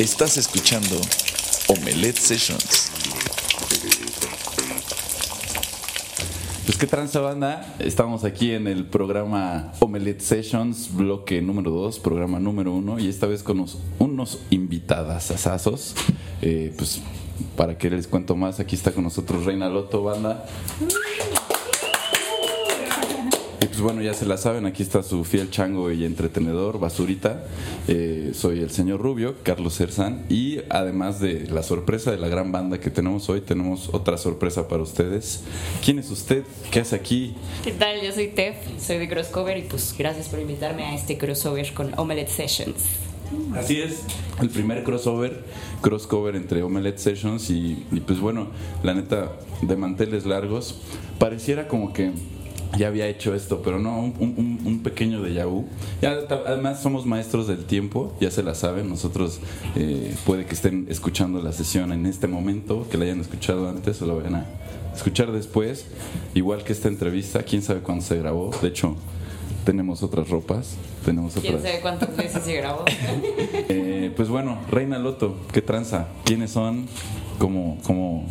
Estás escuchando Omelette Sessions. Pues qué tranza banda, estamos aquí en el programa Omelette Sessions, bloque número 2, programa número 1 y esta vez con unos, invitadas asazos. Eh, pues para que les cuento más, aquí está con nosotros Reina Loto, banda. Pues bueno, ya se la saben, aquí está su fiel chango y entretenedor, Basurita. Eh, soy el señor Rubio, Carlos Cerzán. Y además de la sorpresa de la gran banda que tenemos hoy, tenemos otra sorpresa para ustedes. ¿Quién es usted? ¿Qué hace aquí? ¿Qué tal? Yo soy Tef, soy de Crosscover y pues gracias por invitarme a este crossover con Omelette Sessions. Así es, el primer crossover, crossover entre Omelette Sessions y, y pues bueno, la neta, de manteles largos, pareciera como que ya había hecho esto, pero no, un, un, un pequeño de vu. Ya, ta- además somos maestros del tiempo, ya se la saben, nosotros eh, puede que estén escuchando la sesión en este momento, que la hayan escuchado antes o la vayan a escuchar después, igual que esta entrevista, quién sabe cuándo se grabó, de hecho tenemos otras ropas, tenemos ¿Quién otras... sabe cuántas veces se grabó? Eh, pues bueno, Reina Loto, ¿qué tranza? ¿Quiénes son? ¿Cómo, cómo,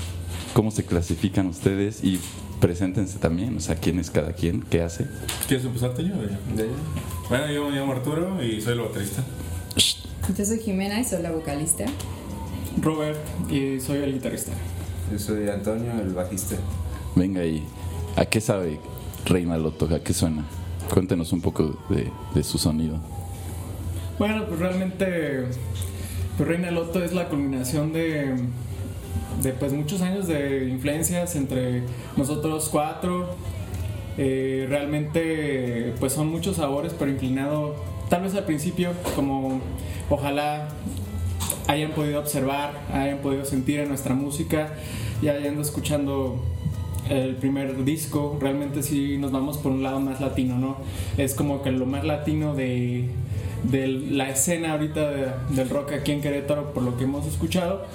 ¿Cómo se clasifican ustedes? Y preséntense también, o sea, quién es cada quien, qué hace. ¿Quieres empezarte yo? o yo? Bueno, yo me llamo Arturo y soy el baterista. Yo soy Jimena y soy la vocalista. Robert y soy el guitarrista. Yo soy Antonio, el bajista. Venga ahí, ¿a qué sabe Reina Loto? ¿A qué suena? Cuéntenos un poco de, de su sonido. Bueno, pues realmente pues Reina Loto es la culminación de, de pues muchos años de influencias entre nosotros cuatro. Eh, realmente pues son muchos sabores, pero inclinado tal vez al principio como ojalá hayan podido observar, hayan podido sentir en nuestra música y hayan ido escuchando el primer disco, realmente sí nos vamos por un lado más latino, ¿no? Es como que lo más latino de, de la escena ahorita de- del rock aquí en Querétaro, por lo que hemos escuchado,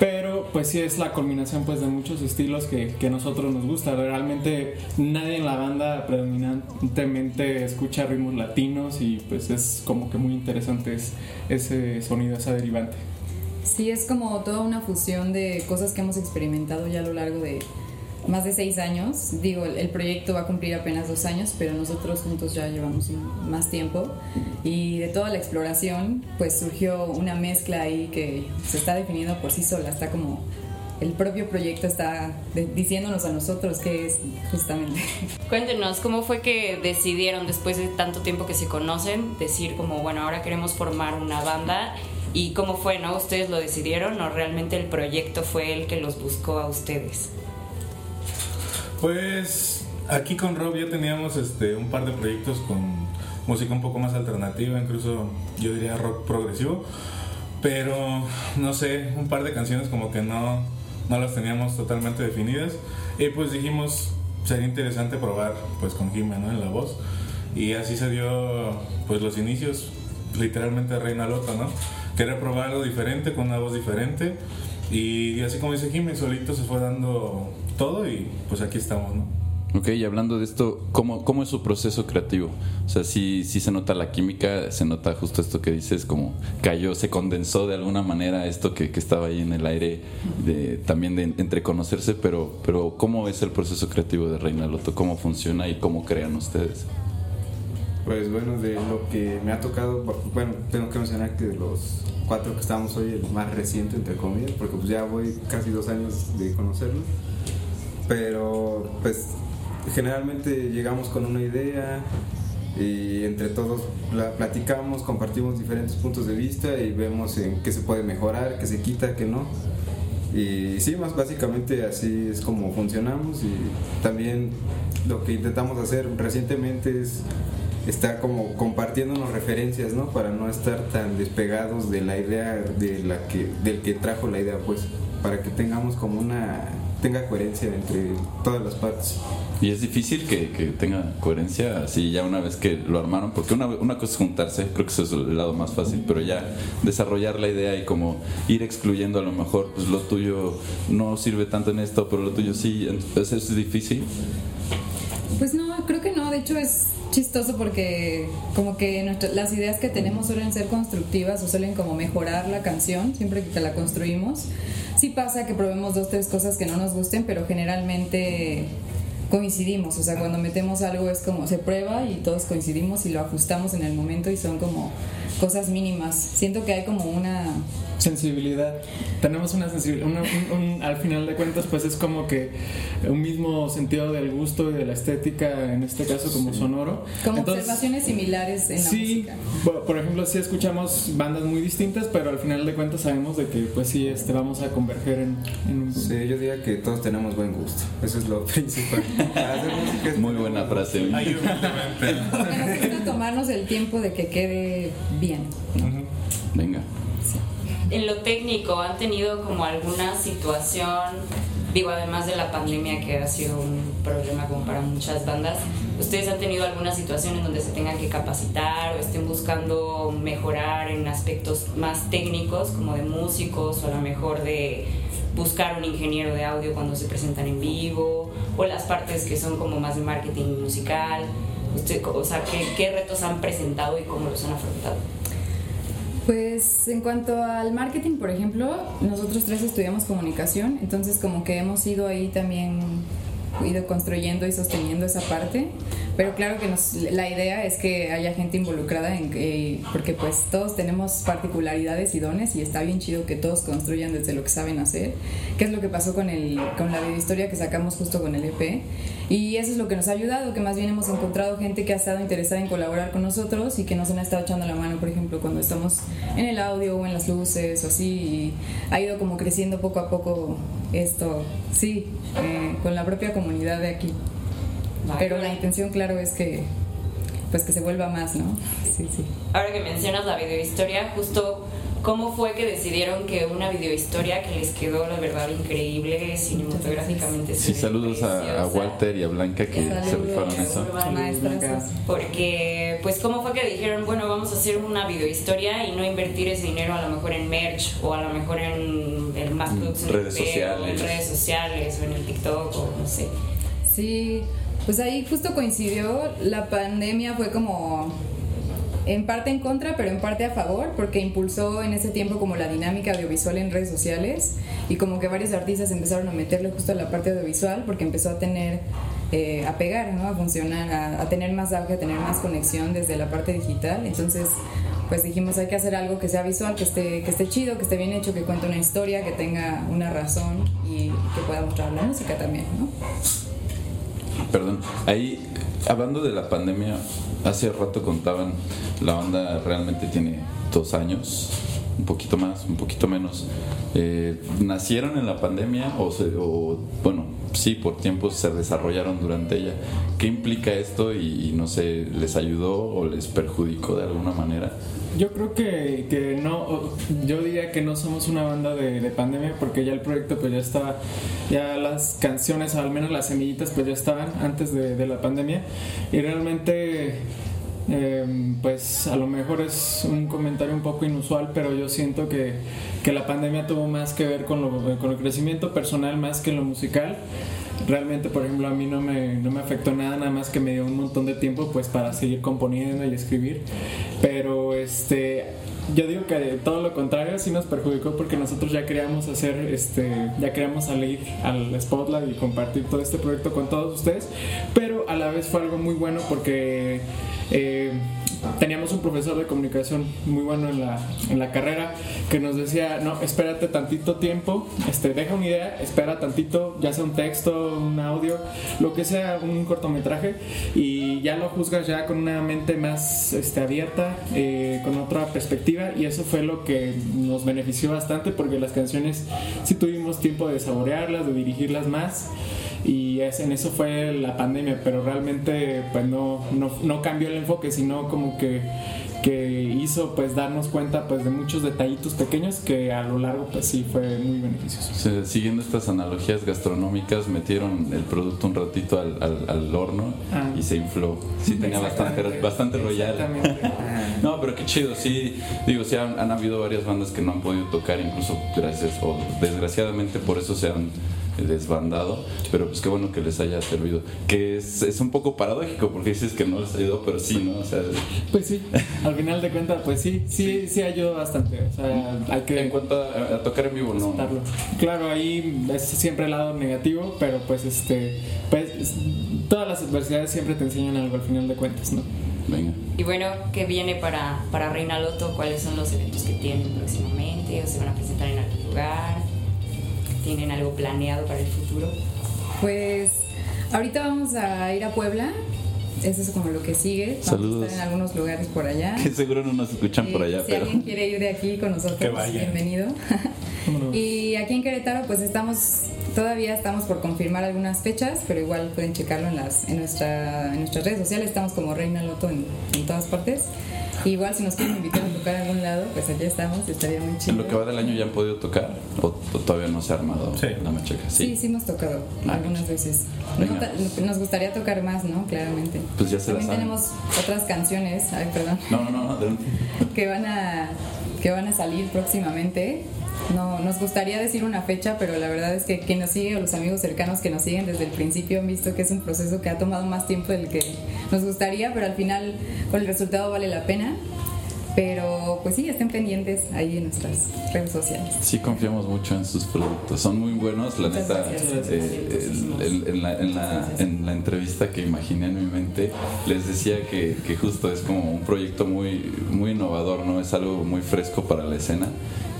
pero pues sí es la culminación pues de muchos estilos que, que nosotros nos gusta. Realmente nadie en la banda predominantemente escucha ritmos latinos y pues es como que muy interesante es- ese sonido, esa derivante. Sí, es como toda una fusión de cosas que hemos experimentado ya a lo largo de más de seis años. Digo, el, proyecto va a cumplir apenas dos años, pero nosotros juntos ya llevamos más tiempo. Y de toda la exploración, pues surgió una mezcla ahí que se está definiendo por sí sola. Está como el propio proyecto está diciéndonos a nosotros qué es justamente. Cuéntenos, ¿cómo fue que decidieron después de tanto tiempo que se conocen decir como, bueno, ahora queremos formar una banda? ¿Y cómo fue, no? ¿Ustedes lo decidieron o realmente el proyecto fue el que los buscó a ustedes? Pues aquí con Rob ya teníamos este, un par de proyectos con música un poco más alternativa, incluso yo diría rock progresivo. Pero no sé, un par de canciones como que no, no las teníamos totalmente definidas. Y pues dijimos, sería interesante probar pues con Jimena en la voz. Y así se dio pues los inicios, literalmente Reina Loca, ¿no? Querer probar algo diferente con una voz diferente. Y así como dice Jimmy, solito se fue dando todo y pues aquí estamos, ¿no? Ok, y hablando de esto, ¿cómo, cómo es su proceso creativo? O sea, sí, sí se nota la química, se nota justo esto que dices, como cayó, se condensó de alguna manera esto que, que estaba ahí en el aire, de, también de entre conocerse, pero, pero ¿cómo es el proceso creativo de Reina Loto? ¿Cómo funciona y cómo crean ustedes? Pues bueno, de lo que me ha tocado, bueno, tengo que mencionar que de los cuatro que estamos hoy, el más reciente, entre comillas, porque pues ya voy casi dos años de conocerlo. Pero pues generalmente llegamos con una idea y entre todos la platicamos, compartimos diferentes puntos de vista y vemos en qué se puede mejorar, qué se quita, qué no. Y sí, más básicamente así es como funcionamos y también lo que intentamos hacer recientemente es estar como compartiéndonos referencias, ¿no? Para no estar tan despegados de la idea de la que, del que trajo la idea, pues, para que tengamos como una, tenga coherencia entre todas las partes. Y es difícil que, que tenga coherencia así ya una vez que lo armaron, porque una, una cosa es juntarse, creo que eso es el lado más fácil, pero ya desarrollar la idea y como ir excluyendo a lo mejor, pues lo tuyo no sirve tanto en esto, pero lo tuyo sí, entonces es difícil. Pues no. De hecho es chistoso porque como que nuestra- las ideas que tenemos suelen ser constructivas o suelen como mejorar la canción siempre que la construimos. Sí pasa que probemos dos, tres cosas que no nos gusten, pero generalmente coincidimos. O sea, cuando metemos algo es como se prueba y todos coincidimos y lo ajustamos en el momento y son como cosas mínimas. Siento que hay como una... sensibilidad. Tenemos una sensibilidad, una- un- un- al final de cuentas, pues es como que un mismo sentido del gusto y de la estética, en este caso como sonoro. como Entonces, observaciones similares en la Sí, música. por por ejemplo, sí escuchamos bandas muy distintas, pero al final de cuentas sabemos de que pues sí este, vamos a converger en, en un... Sí, yo diría que todos tenemos buen gusto. Eso es lo principal. Muy buena frase. Nos gusta tomarnos el tiempo de que quede bien. Venga. En lo técnico, ¿han tenido como alguna situación, digo, además de la pandemia que ha sido un problema como para muchas bandas, ¿ustedes han tenido alguna situación en donde se tengan que capacitar o estén buscando mejorar en aspectos más técnicos, como de músicos o a lo mejor de buscar un ingeniero de audio cuando se presentan en vivo, o las partes que son como más de marketing musical? Usted, o sea, ¿qué, qué retos han presentado y cómo los han afrontado? Pues en cuanto al marketing, por ejemplo, nosotros tres estudiamos comunicación, entonces como que hemos ido ahí también ido construyendo y sosteniendo esa parte, pero claro que nos, la idea es que haya gente involucrada en que, porque pues todos tenemos particularidades y dones y está bien chido que todos construyan desde lo que saben hacer, que es lo que pasó con, el, con la videohistoria que sacamos justo con el EP y eso es lo que nos ha ayudado, que más bien hemos encontrado gente que ha estado interesada en colaborar con nosotros y que nos han estado echando la mano, por ejemplo, cuando estamos en el audio o en las luces o así, y ha ido como creciendo poco a poco esto, sí, eh, con la propia comunidad de aquí. Pero la intención, claro, es que pues que se vuelva más, ¿no? Sí, sí. Ahora que mencionas la videohistoria, justo cómo fue que decidieron que una videohistoria que les quedó la verdad increíble cinematográficamente. Sí, saludos a. Walter y a Blanca que se rifaron eso. Porque, pues, ¿cómo fue que dijeron, bueno, vamos a hacer una videohistoria y no invertir ese dinero a lo mejor en merch o a lo mejor en, en más Mm, redes sociales. en redes sociales o en el TikTok o no sé? Sí, pues ahí justo coincidió, la pandemia fue como en parte en contra, pero en parte a favor, porque impulsó en ese tiempo como la dinámica audiovisual en redes sociales y como que varios artistas empezaron a meterle justo a la parte audiovisual porque empezó a tener, eh, a pegar, ¿no? A funcionar, a, a tener más auge, a tener más conexión desde la parte digital. Entonces, pues dijimos hay que hacer algo que sea visual, que esté, que esté chido, que esté bien hecho, que cuente una historia, que tenga una razón y que pueda mostrar la música también, ¿no? Perdón, ahí, hablando de la pandemia, hace rato contaban, la banda realmente tiene dos años, un poquito más, un poquito menos. Eh, ¿Nacieron en la pandemia o, se- o, bueno, sí, por tiempos se desarrollaron durante ella? ¿Qué implica esto y, y no sé, les ayudó o les perjudicó de alguna manera? Yo creo que, que no, yo diría que no somos una banda de, de pandemia porque ya el proyecto pues ya estaba, ya las canciones, al menos las semillitas pues ya estaban antes de, de la pandemia y realmente eh, pues a lo mejor es un comentario un poco inusual pero yo siento que, que la pandemia tuvo más que ver con, con el crecimiento personal más que en lo musical. Realmente por ejemplo a mí no me, no me afectó nada nada más que me dio un montón de tiempo pues para seguir componiendo y escribir. Pero este yo digo que todo lo contrario sí nos perjudicó porque nosotros ya queríamos hacer este ya queríamos salir al spotlight y compartir todo este proyecto con todos ustedes. Pero a la vez fue algo muy bueno porque eh, teníamos un profesor de comunicación muy bueno en la, en la carrera que nos decía, no, espérate tantito tiempo, este, deja una idea, espera tantito, ya sea un texto, un audio, lo que sea, un cortometraje, y ya lo juzgas ya con una mente más este, abierta, eh, con otra perspectiva, y eso fue lo que nos benefició bastante porque las canciones sí tuvimos tiempo de saborearlas, de dirigirlas más y es, en eso fue la pandemia, pero realmente pues no, no, no cambió el enfoque, sino como que, que hizo pues darnos cuenta pues de muchos detallitos pequeños que a lo largo pues sí fue muy beneficioso. Siguiendo estas analogías gastronómicas, metieron el producto un ratito al, al- al horno Ah. y se infló. Sí, tenía bastante, bastante royal. No, pero qué chido, sí. Digo, sí, han, han habido varias bandas que no han podido tocar, incluso gracias o desgraciadamente por eso se han desbandado, pero pues qué bueno que les haya servido. Que es, es un poco paradójico porque dices que no les ayudó, pero sí, ¿no? O sea, Pues sí, al final de cuentas, pues sí, sí, sí ayudó bastante. O sea, hay que en cuanto a, a tocar en vivo, no. aceptarlo. Claro, ahí es siempre el lado negativo, pero pues este, pues es- todas las adversidades siempre te enseñan algo al final de cuentas, ¿no? Venga. Y bueno, ¿qué viene para, para Reina Loto? ¿Cuáles son los eventos que tienen próximamente? ¿O se van a presentar en algún lugar? ¿Tienen algo planeado para el futuro? Pues ahorita vamos a ir a Puebla. Eso es como lo que sigue. Vamos Saludos. a estar en algunos lugares por allá. Que seguro no nos escuchan por Eh, allá, si pero. alguien quiere ir de aquí con nosotros, Que vaya. bienvenido. Y aquí en Querétaro, pues estamos, todavía estamos por confirmar algunas fechas, pero igual pueden checarlo en las, en nuestra, en nuestras redes sociales. Estamos como Reina Loto en, en todas partes. Igual si nos quieren invitar a tocar a algún lado, pues aquí estamos, estaría muy chido. En lo que va del año ya han podido tocar o, o todavía no se ha armado Sí. la machaca. Sí, sí hemos tocado Ah, algunas veces. Venga. No nos gustaría tocar más, ¿no? Claramente. Pues ya se También saben. tenemos otras canciones, ay, perdón, No, no, no, adelante. que van a que van a salir próximamente. No, nos gustaría decir una fecha, pero la verdad es que quien nos sigue o los amigos cercanos que nos siguen desde el principio han visto que es un proceso que ha tomado más tiempo del que nos gustaría, pero al final con el resultado vale la pena. Pero pues sí, estén pendientes ahí en nuestras redes sociales. Sí, confiamos mucho en sus productos. Son muy buenos, la Muchas neta. eh, el- el- en, la, en, la, en la entrevista que imaginé en mi mente, les decía que, que justo es como un proyecto muy, muy innovador, ¿no? Es algo muy fresco para la escena.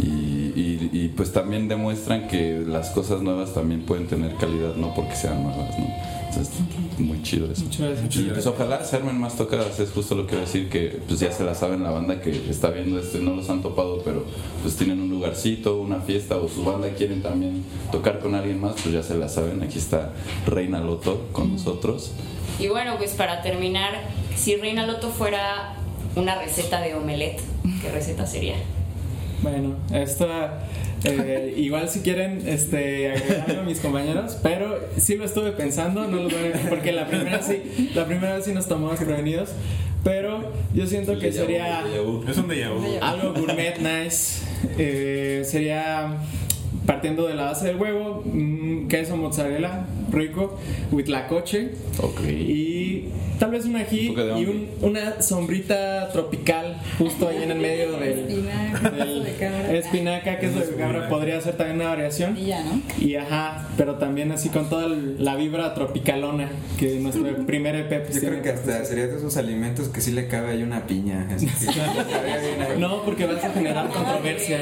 Y, y- y, pues también demuestran que las cosas nuevas también pueden tener calidad, no porque sean nuevas, ¿no? Entonces, muy chido eso. Muchas gracias. Y pues ojalá se armen más tocadas, es justo lo que iba a decir, que pues ya se la saben la banda que está viendo esto y no los han topado, pero pues tienen un lugarcito, una fiesta o su banda quieren también tocar con alguien más, pues ya se la saben, aquí está Reina Loto con nosotros. Y bueno, pues para terminar, si Reina Loto fuera una receta de omelette, ¿qué receta sería? Bueno, esta eh, igual si quieren este agregarlo a mis compañeros, pero sí lo estuve pensando, no lo voy a- porque la primera sí, la primera vez sí nos tomamos prevenidos, pero yo siento que sería Es un déjà vu. algo gourmet nice, eh, sería partiendo de la base del huevo, mm, queso mozzarella rico, huitlacoche Ok. y tal vez un ají y un- una sombrita tropical justo ahí en el medio del, Espinaca, del- espinaca, queso de cabra podría ser también una variación. Y ya, ¿no? Y ajá, pero también así con toda la vibra tropicalona que nuestro primer EP pues, Yo tiene. creo que hasta sería de esos alimentos que sí le cabe ahí una piña. así. No, porque vas a generar controversia.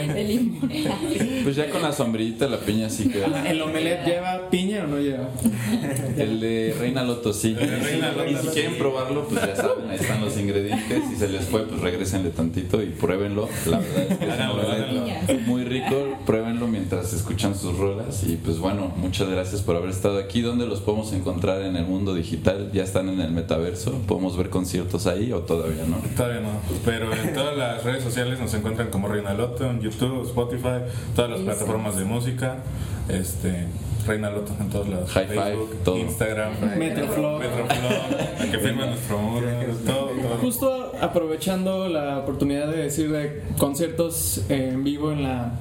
Pues ya con la sombrillita la piña sí queda. ¿El omelette lleva piña o no lleva? El de Reina Loto sí. Reina Loto, y si quieren probarlo, pues ya saben, ahí están los ingredientes. Si se les fue, pues regresenle tantito y pruébenlo. La verdad es que es muy rico. Pruébenlo mientras escuchan sus rolas. Y pues bueno, muchas gracias por haber estado aquí. ¿Dónde los podemos encontrar en el mundo digital? ¿Ya están en el metaverso? ¿Podemos ver conciertos ahí o todavía no? Todavía no, pero en todas las redes sociales nos encuentran como Reina Loto, en YouTube, Spotify, todas las plataformas de música, este Reina Loto en todos lados, High five, Facebook, todo. Instagram, Metroflog. Metroflog, que firma nuestro muro, todo, todo. Justo aprovechando la oportunidad de decir de conciertos en vivo en la,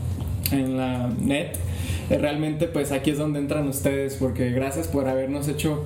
en la net, eh, realmente pues aquí es donde entran ustedes porque gracias por habernos hecho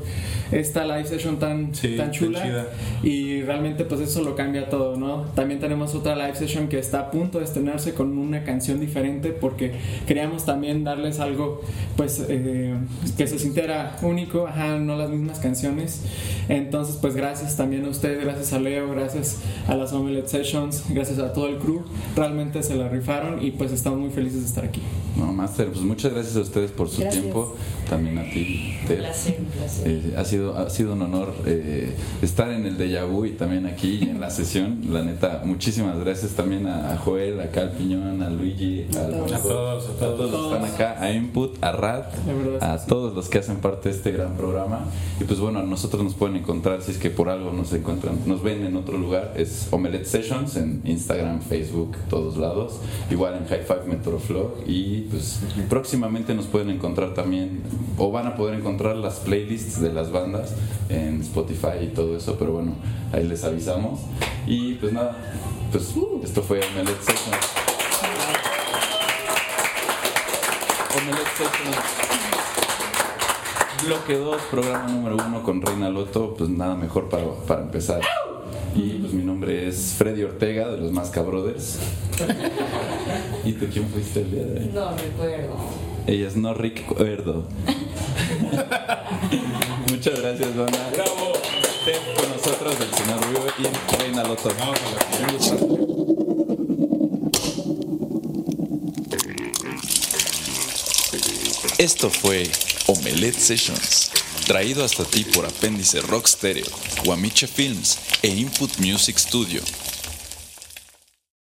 esta live session tan, Sí, tan chula chida. y realmente pues eso lo cambia todo, ¿no? También tenemos otra live session que está a punto de estrenarse con una canción diferente porque queríamos también darles algo pues eh, que se sintiera único, ajá, no las mismas canciones. Entonces pues gracias también a ustedes, gracias a Leo, gracias a las Omelette Sessions, gracias a todo el crew, realmente se la rifaron y pues estamos muy felices de estar aquí. No, Master, pues muchas gracias a ustedes por su Gracias. tiempo. También a ti, Un Ter. placer, un placer. Eh, ha, sido, ha sido un honor eh, estar en el Deja Vu y también aquí en la sesión. La neta, muchísimas gracias también a, Joel, a Cal Piñón, a Luigi, a, todos. A todos, a todos. los que están acá, a Input, a Rat, a todos los que hacen parte de este gran programa. Y pues bueno, a nosotros nos pueden encontrar, si es que por algo nos encuentran, nos ven en otro lugar, es Omelette Sessions en Instagram, Facebook, todos lados. Igual en High Five Metroflog. Y pues próximamente nos pueden encontrar también, o van a poder encontrar las playlists de las bandas en Spotify y todo eso. Pero bueno, ahí les avisamos. Y pues nada, pues esto fue Omelette Sessions. Omelette Sessions. bloque 2, programa número 1 con Reina Loto, pues nada mejor para, para empezar. Y pues mi nombre es Freddy Ortega de los Masca Brothers. ¿Y tú quién fuiste el día de hoy? No recuerdo. Ella es Norric Cuerdo. Muchas gracias, banda. ¡Bravo! Estén con nosotros el señor Rubio y Reina Loto. Esto fue Omelette Sessions, traído hasta ti por Apéndice Rock Stereo, Guamiche Films e Input Music Studio.